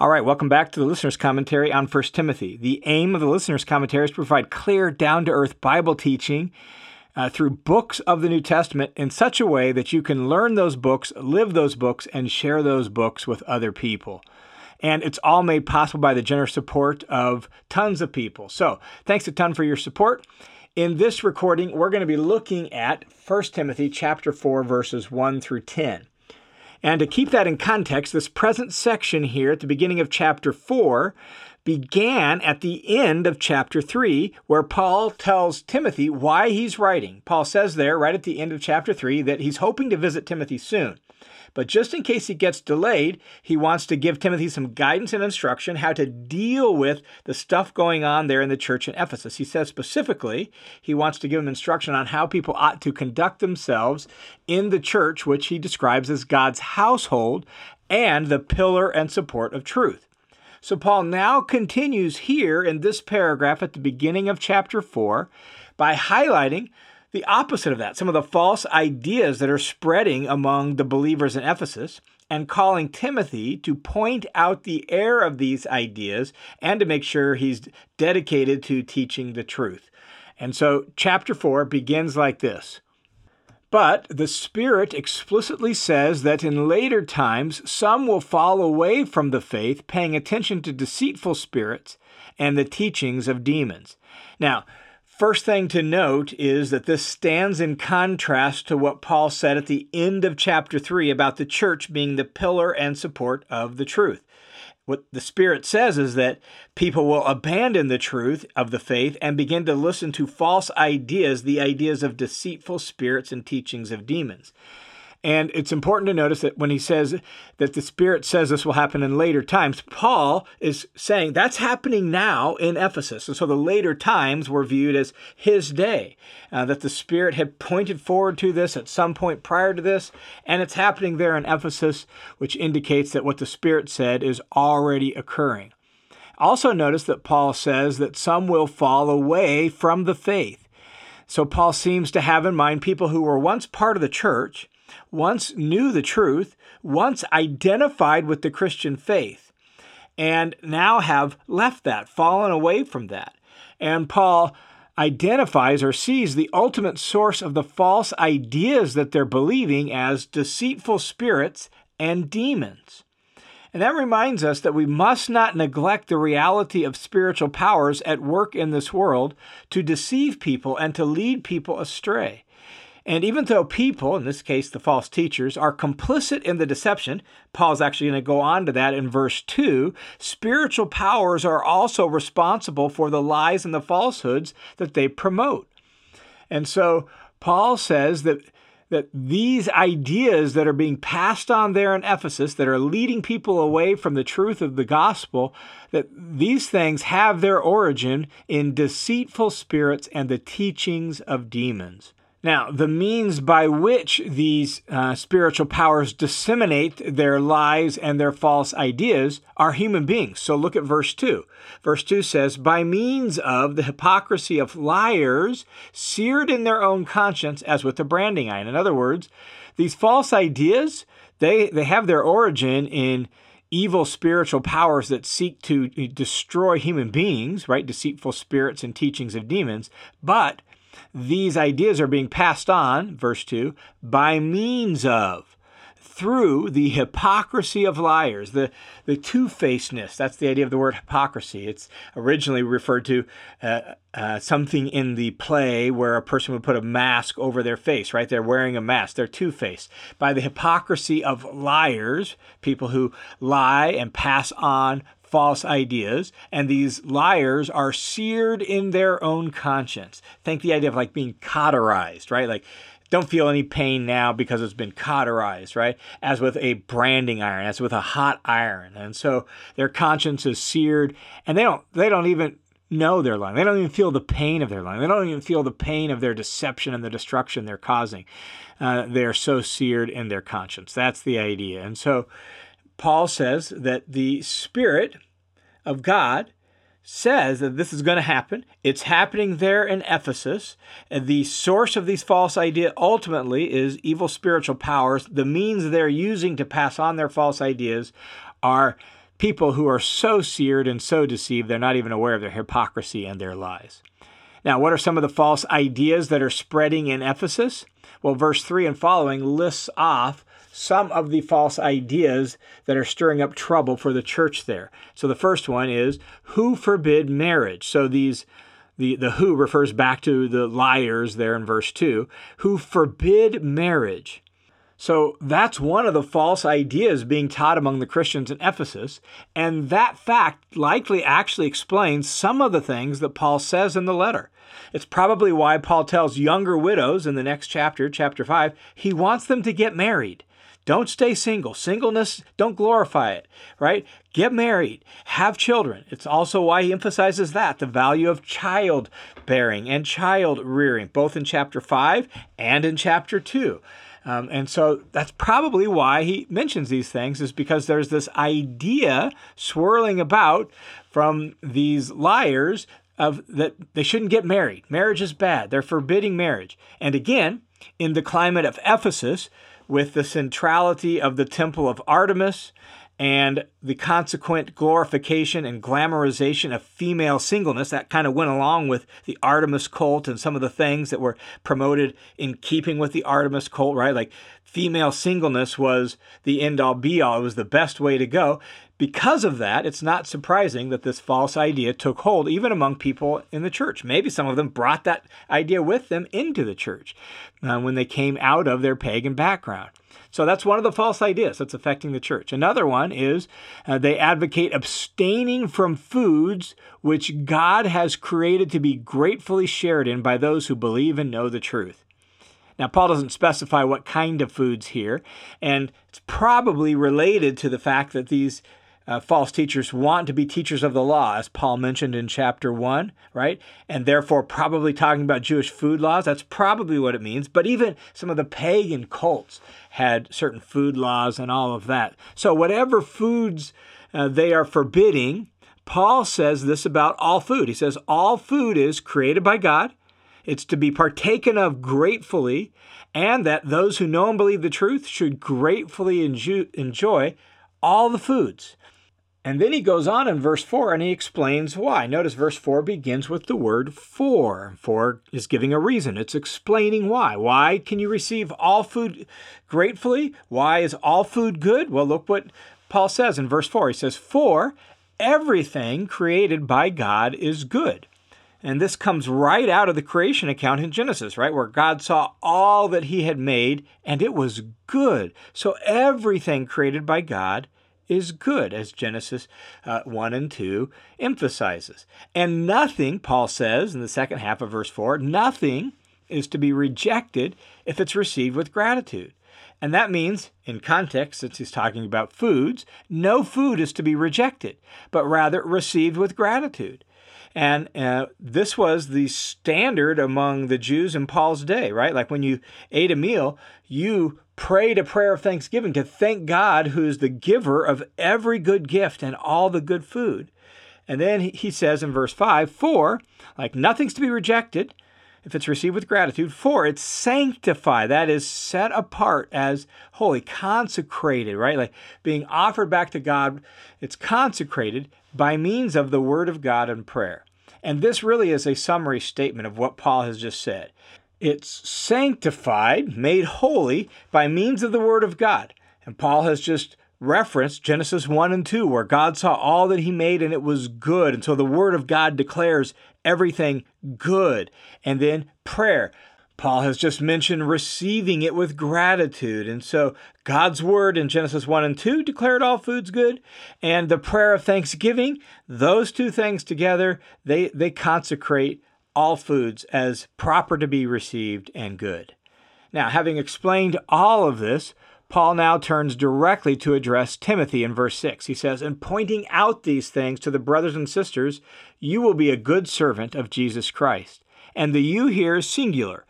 All right, welcome back to the listener's commentary on 1 Timothy. The aim of the listener's commentary is to provide clear, down to earth Bible teaching uh, through books of the New Testament in such a way that you can learn those books, live those books, and share those books with other people. And it's all made possible by the generous support of tons of people. So thanks a ton for your support. In this recording, we're going to be looking at 1 Timothy chapter 4, verses 1 through 10. And to keep that in context, this present section here at the beginning of chapter 4 began at the end of chapter 3, where Paul tells Timothy why he's writing. Paul says there, right at the end of chapter 3, that he's hoping to visit Timothy soon. But just in case he gets delayed, he wants to give Timothy some guidance and instruction how to deal with the stuff going on there in the church in Ephesus. He says specifically, he wants to give him instruction on how people ought to conduct themselves in the church, which he describes as God's household and the pillar and support of truth. So Paul now continues here in this paragraph at the beginning of chapter 4 by highlighting the opposite of that, some of the false ideas that are spreading among the believers in Ephesus, and calling Timothy to point out the error of these ideas and to make sure he's dedicated to teaching the truth. And so, chapter 4 begins like this. But the Spirit explicitly says that in later times some will fall away from the faith, paying attention to deceitful spirits and the teachings of demons. Now, First thing to note is that this stands in contrast to what Paul said at the end of chapter 3 about the church being the pillar and support of the truth. What the Spirit says is that people will abandon the truth of the faith and begin to listen to false ideas, the ideas of deceitful spirits and teachings of demons. And it's important to notice that when he says that the Spirit says this will happen in later times, Paul is saying that's happening now in Ephesus. And so the later times were viewed as his day, uh, that the Spirit had pointed forward to this at some point prior to this, and it's happening there in Ephesus, which indicates that what the Spirit said is already occurring. Also, notice that Paul says that some will fall away from the faith. So, Paul seems to have in mind people who were once part of the church once knew the truth, once identified with the Christian faith, and now have left that, fallen away from that. And Paul identifies or sees the ultimate source of the false ideas that they're believing as deceitful spirits and demons. And that reminds us that we must not neglect the reality of spiritual powers at work in this world to deceive people and to lead people astray. And even though people, in this case the false teachers, are complicit in the deception, Paul's actually going to go on to that in verse 2, spiritual powers are also responsible for the lies and the falsehoods that they promote. And so Paul says that that these ideas that are being passed on there in Ephesus that are leading people away from the truth of the gospel that these things have their origin in deceitful spirits and the teachings of demons. Now, the means by which these uh, spiritual powers disseminate their lies and their false ideas are human beings. So look at verse 2. Verse 2 says, By means of the hypocrisy of liars, seared in their own conscience as with a branding iron. In other words, these false ideas, they, they have their origin in evil spiritual powers that seek to destroy human beings, right? Deceitful spirits and teachings of demons. But these ideas are being passed on, verse 2, by means of, through the hypocrisy of liars, the, the two facedness. That's the idea of the word hypocrisy. It's originally referred to uh, uh, something in the play where a person would put a mask over their face, right? They're wearing a mask. They're two faced. By the hypocrisy of liars, people who lie and pass on false ideas, and these liars are seared in their own conscience. Think the idea of like being cauterized, right? Like, don't feel any pain now because it's been cauterized, right? As with a branding iron, as with a hot iron. And so their conscience is seared, and they don't they don't even know they're lying. They don't even feel the pain of their lying. They don't even feel the pain of their deception and the destruction they're causing. Uh, they're so seared in their conscience. That's the idea. And so Paul says that the Spirit of God says that this is going to happen. It's happening there in Ephesus. And the source of these false ideas ultimately is evil spiritual powers. The means they're using to pass on their false ideas are people who are so seared and so deceived, they're not even aware of their hypocrisy and their lies. Now, what are some of the false ideas that are spreading in Ephesus? Well, verse 3 and following lists off some of the false ideas that are stirring up trouble for the church there. So the first one is who forbid marriage? So these the, the who refers back to the liars there in verse 2 who forbid marriage. So that's one of the false ideas being taught among the Christians in Ephesus, and that fact likely actually explains some of the things that Paul says in the letter. It's probably why Paul tells younger widows in the next chapter, chapter 5, he wants them to get married. Don't stay single. Singleness, don't glorify it, right? Get married, have children. It's also why he emphasizes that the value of childbearing and child rearing, both in chapter 5 and in chapter 2. Um, and so that's probably why he mentions these things, is because there's this idea swirling about from these liars of that they shouldn't get married. Marriage is bad. They're forbidding marriage. And again, in the climate of Ephesus, with the centrality of the temple of Artemis and the consequent glorification and glamorization of female singleness that kind of went along with the Artemis cult and some of the things that were promoted in keeping with the Artemis cult, right? Like female singleness was the end all be all, it was the best way to go. Because of that, it's not surprising that this false idea took hold even among people in the church. Maybe some of them brought that idea with them into the church uh, when they came out of their pagan background. So that's one of the false ideas that's affecting the church. Another one is uh, they advocate abstaining from foods which God has created to be gratefully shared in by those who believe and know the truth. Now, Paul doesn't specify what kind of foods here, and it's probably related to the fact that these uh, false teachers want to be teachers of the law, as Paul mentioned in chapter 1, right? And therefore, probably talking about Jewish food laws. That's probably what it means. But even some of the pagan cults had certain food laws and all of that. So, whatever foods uh, they are forbidding, Paul says this about all food. He says, All food is created by God, it's to be partaken of gratefully, and that those who know and believe the truth should gratefully enjoy all the foods. And then he goes on in verse 4 and he explains why. Notice verse 4 begins with the word for. For is giving a reason, it's explaining why. Why can you receive all food gratefully? Why is all food good? Well, look what Paul says in verse 4. He says, For everything created by God is good. And this comes right out of the creation account in Genesis, right? Where God saw all that he had made and it was good. So everything created by God is good, as Genesis uh, 1 and 2 emphasizes. And nothing, Paul says in the second half of verse 4, nothing is to be rejected if it's received with gratitude. And that means, in context, since he's talking about foods, no food is to be rejected, but rather received with gratitude. And uh, this was the standard among the Jews in Paul's day, right? Like when you ate a meal, you prayed a prayer of thanksgiving to thank God, who is the giver of every good gift and all the good food. And then he says in verse 5 For, like nothing's to be rejected if it's received with gratitude, for it's sanctified, that is set apart as holy, consecrated, right? Like being offered back to God, it's consecrated by means of the word of God and prayer. And this really is a summary statement of what Paul has just said. It's sanctified, made holy by means of the Word of God. And Paul has just referenced Genesis 1 and 2, where God saw all that He made and it was good. And so the Word of God declares everything good. And then prayer. Paul has just mentioned receiving it with gratitude. And so God's word in Genesis 1 and 2 declared all foods good. And the prayer of thanksgiving, those two things together, they, they consecrate all foods as proper to be received and good. Now, having explained all of this, Paul now turns directly to address Timothy in verse 6. He says, In pointing out these things to the brothers and sisters, you will be a good servant of Jesus Christ. And the you here is singular.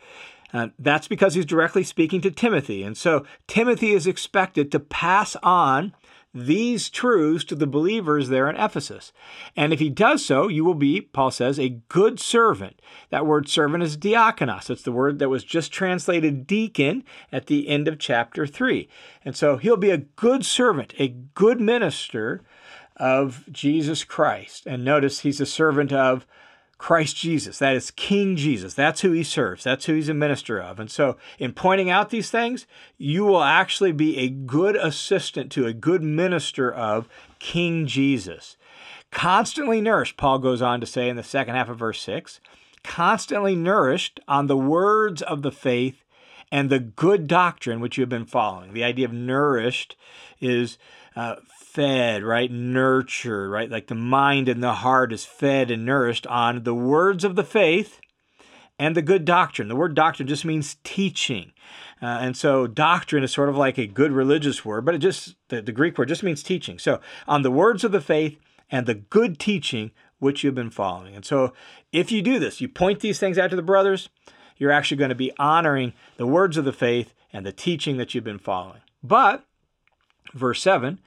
Uh, that's because he's directly speaking to Timothy. And so Timothy is expected to pass on these truths to the believers there in Ephesus. And if he does so, you will be, Paul says, a good servant. That word servant is diakonos. It's the word that was just translated deacon at the end of chapter 3. And so he'll be a good servant, a good minister of Jesus Christ. And notice he's a servant of Christ Jesus. That is King Jesus. That's who he serves. That's who he's a minister of. And so, in pointing out these things, you will actually be a good assistant to a good minister of King Jesus. Constantly nourished, Paul goes on to say in the second half of verse 6, constantly nourished on the words of the faith and the good doctrine which you have been following. The idea of nourished is uh, fed, right? Nurtured, right? Like the mind and the heart is fed and nourished on the words of the faith and the good doctrine. The word doctrine just means teaching. Uh, and so doctrine is sort of like a good religious word, but it just, the, the Greek word just means teaching. So on the words of the faith and the good teaching which you've been following. And so if you do this, you point these things out to the brothers, you're actually going to be honoring the words of the faith and the teaching that you've been following. But, verse 7,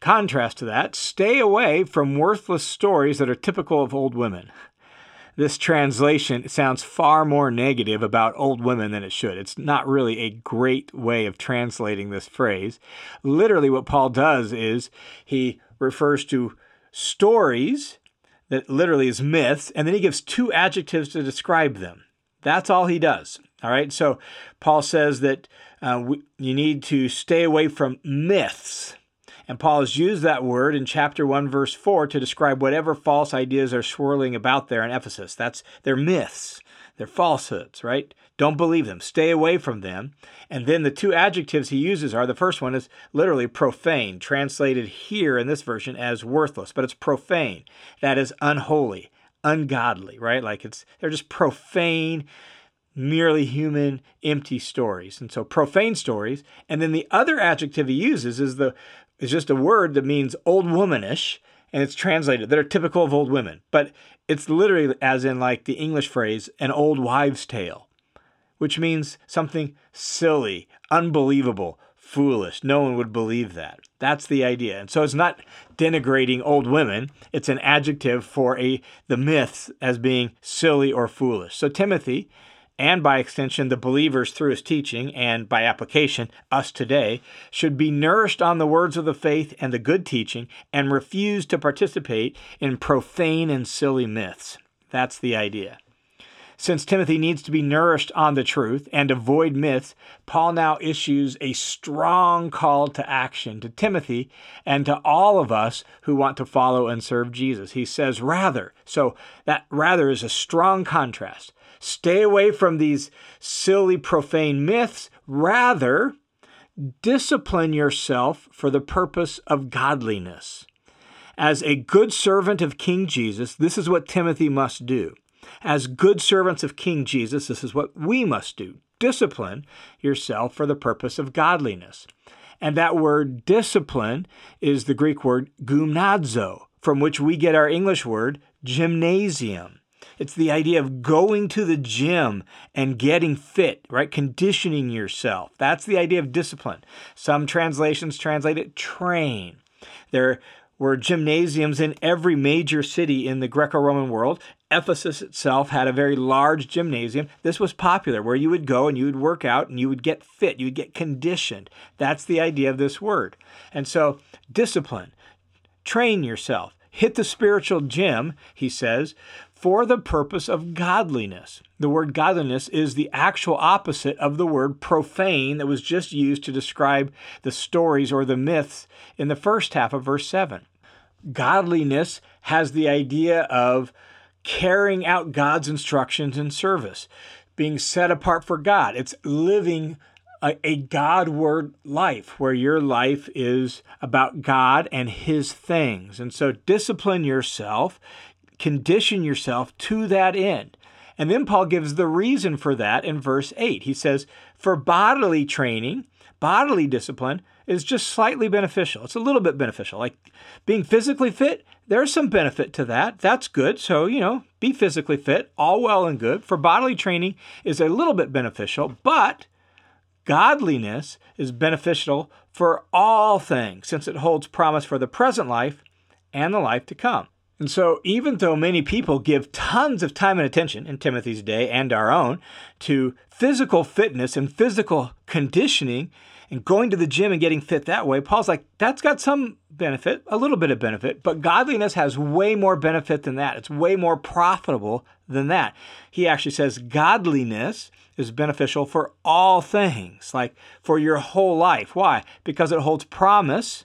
contrast to that, stay away from worthless stories that are typical of old women. This translation sounds far more negative about old women than it should. It's not really a great way of translating this phrase. Literally, what Paul does is he refers to stories that literally is myths, and then he gives two adjectives to describe them. That's all he does. All right. So Paul says that uh, we, you need to stay away from myths. And Paul has used that word in chapter 1, verse 4 to describe whatever false ideas are swirling about there in Ephesus. That's they're myths, they're falsehoods, right? Don't believe them, stay away from them. And then the two adjectives he uses are the first one is literally profane, translated here in this version as worthless, but it's profane. That is unholy, ungodly, right? Like it's they're just profane, merely human, empty stories. And so profane stories. And then the other adjective he uses is the is just a word that means old womanish, and it's translated that are typical of old women. But it's literally as in like the English phrase, an old wives' tale, which means something silly, unbelievable, foolish. No one would believe that. That's the idea. And so it's not denigrating old women. It's an adjective for a the myths as being silly or foolish. So Timothy and by extension the believers through his teaching and by application us today should be nourished on the words of the faith and the good teaching and refuse to participate in profane and silly myths. That's the idea. Since Timothy needs to be nourished on the truth and avoid myths, Paul now issues a strong call to action to Timothy and to all of us who want to follow and serve Jesus. He says, rather. So that rather is a strong contrast. Stay away from these silly, profane myths. Rather, discipline yourself for the purpose of godliness. As a good servant of King Jesus, this is what Timothy must do. As good servants of King Jesus, this is what we must do discipline yourself for the purpose of godliness. And that word discipline is the Greek word gymnazo, from which we get our English word gymnasium. It's the idea of going to the gym and getting fit, right? Conditioning yourself. That's the idea of discipline. Some translations translate it train. There were gymnasiums in every major city in the Greco Roman world. Ephesus itself had a very large gymnasium. This was popular, where you would go and you would work out and you would get fit, you would get conditioned. That's the idea of this word. And so, discipline, train yourself, hit the spiritual gym, he says, for the purpose of godliness. The word godliness is the actual opposite of the word profane that was just used to describe the stories or the myths in the first half of verse 7. Godliness has the idea of carrying out God's instructions in service, being set apart for God. It's living a, a Godward life where your life is about God and His things. And so discipline yourself condition yourself to that end. And then Paul gives the reason for that in verse 8. He says, For bodily training, bodily discipline is just slightly beneficial. It's a little bit beneficial. Like being physically fit, there's some benefit to that. That's good. So, you know, be physically fit, all well and good. For bodily training is a little bit beneficial, but godliness is beneficial for all things, since it holds promise for the present life and the life to come. And so, even though many people give tons of time and attention in Timothy's day and our own to physical fitness and physical conditioning and going to the gym and getting fit that way, Paul's like, that's got some benefit, a little bit of benefit, but godliness has way more benefit than that. It's way more profitable than that. He actually says godliness is beneficial for all things, like for your whole life. Why? Because it holds promise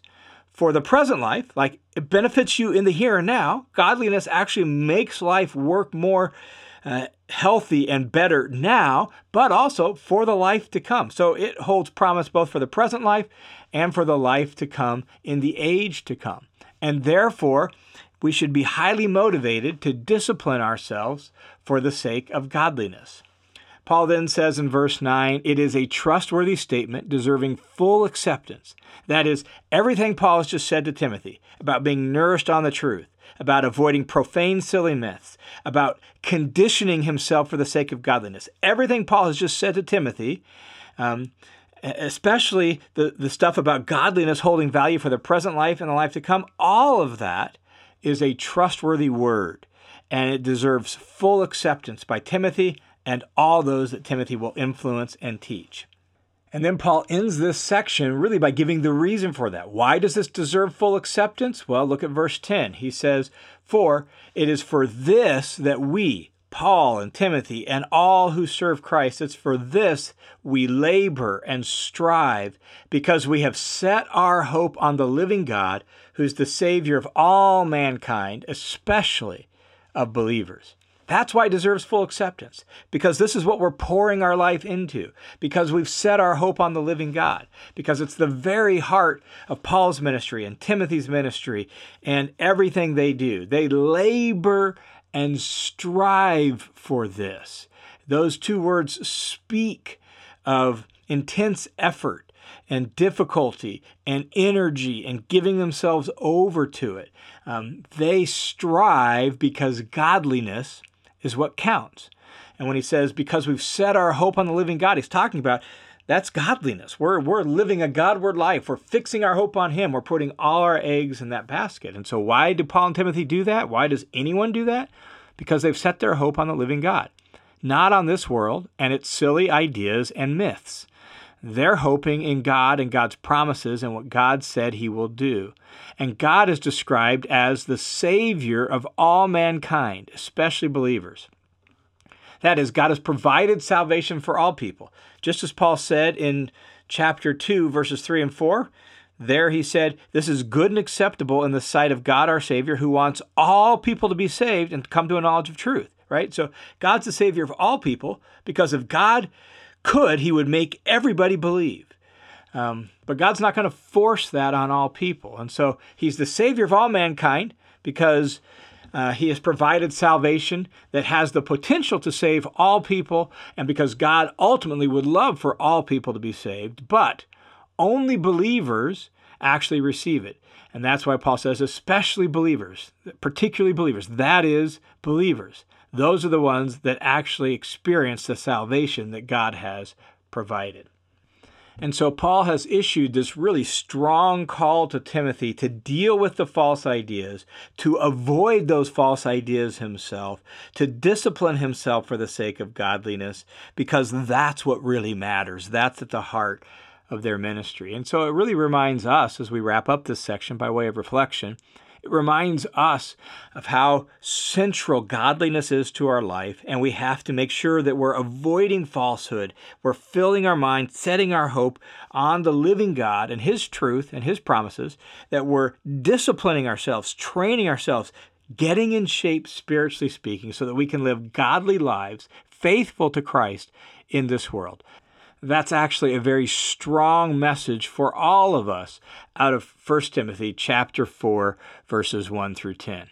for the present life, like it benefits you in the here and now. Godliness actually makes life work more uh, healthy and better now, but also for the life to come. So it holds promise both for the present life and for the life to come in the age to come. And therefore, we should be highly motivated to discipline ourselves for the sake of godliness. Paul then says in verse 9, it is a trustworthy statement deserving full acceptance. That is, everything Paul has just said to Timothy about being nourished on the truth, about avoiding profane, silly myths, about conditioning himself for the sake of godliness. Everything Paul has just said to Timothy, um, especially the, the stuff about godliness holding value for the present life and the life to come, all of that is a trustworthy word, and it deserves full acceptance by Timothy and all those that Timothy will influence and teach. And then Paul ends this section really by giving the reason for that. Why does this deserve full acceptance? Well, look at verse 10. He says, For it is for this that we, Paul and Timothy, and all who serve Christ, it's for this we labor and strive, because we have set our hope on the living God, who's the Savior of all mankind, especially of believers. That's why it deserves full acceptance, because this is what we're pouring our life into, because we've set our hope on the living God, because it's the very heart of Paul's ministry and Timothy's ministry and everything they do. They labor and strive for this. Those two words speak of intense effort and difficulty and energy and giving themselves over to it. Um, they strive because godliness is what counts. And when he says, because we've set our hope on the living God, he's talking about that's godliness. We're, we're living a Godward life. We're fixing our hope on Him. We're putting all our eggs in that basket. And so, why do Paul and Timothy do that? Why does anyone do that? Because they've set their hope on the living God, not on this world and its silly ideas and myths. They're hoping in God and God's promises and what God said He will do. And God is described as the Savior of all mankind, especially believers. That is, God has provided salvation for all people. Just as Paul said in chapter 2, verses 3 and 4, there he said, This is good and acceptable in the sight of God our Savior, who wants all people to be saved and come to a knowledge of truth. Right? So God's the Savior of all people because if God could, he would make everybody believe. Um, but God's not going to force that on all people. And so he's the Savior of all mankind because uh, he has provided salvation that has the potential to save all people, and because God ultimately would love for all people to be saved, but only believers actually receive it. And that's why Paul says, especially believers, particularly believers, that is, believers. Those are the ones that actually experience the salvation that God has provided. And so Paul has issued this really strong call to Timothy to deal with the false ideas, to avoid those false ideas himself, to discipline himself for the sake of godliness, because that's what really matters. That's at the heart of their ministry. And so it really reminds us as we wrap up this section by way of reflection it reminds us of how central godliness is to our life, and we have to make sure that we're avoiding falsehood. We're filling our mind, setting our hope on the living God and His truth and His promises, that we're disciplining ourselves, training ourselves, getting in shape, spiritually speaking, so that we can live godly lives, faithful to Christ in this world that's actually a very strong message for all of us out of 1 Timothy chapter 4 verses 1 through 10.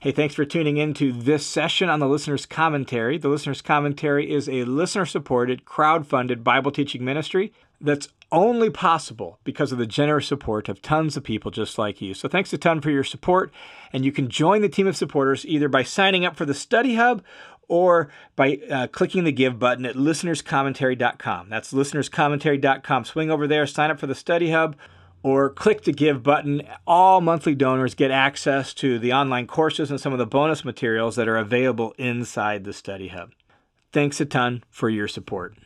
Hey, thanks for tuning in to this session on the Listener's Commentary. The Listener's Commentary is a listener supported, crowd funded Bible teaching ministry that's only possible because of the generous support of tons of people just like you. So thanks a ton for your support. And you can join the team of supporters either by signing up for the Study Hub or by uh, clicking the give button at listenerscommentary.com. That's listenerscommentary.com. Swing over there, sign up for the Study Hub, or click the give button. All monthly donors get access to the online courses and some of the bonus materials that are available inside the Study Hub. Thanks a ton for your support.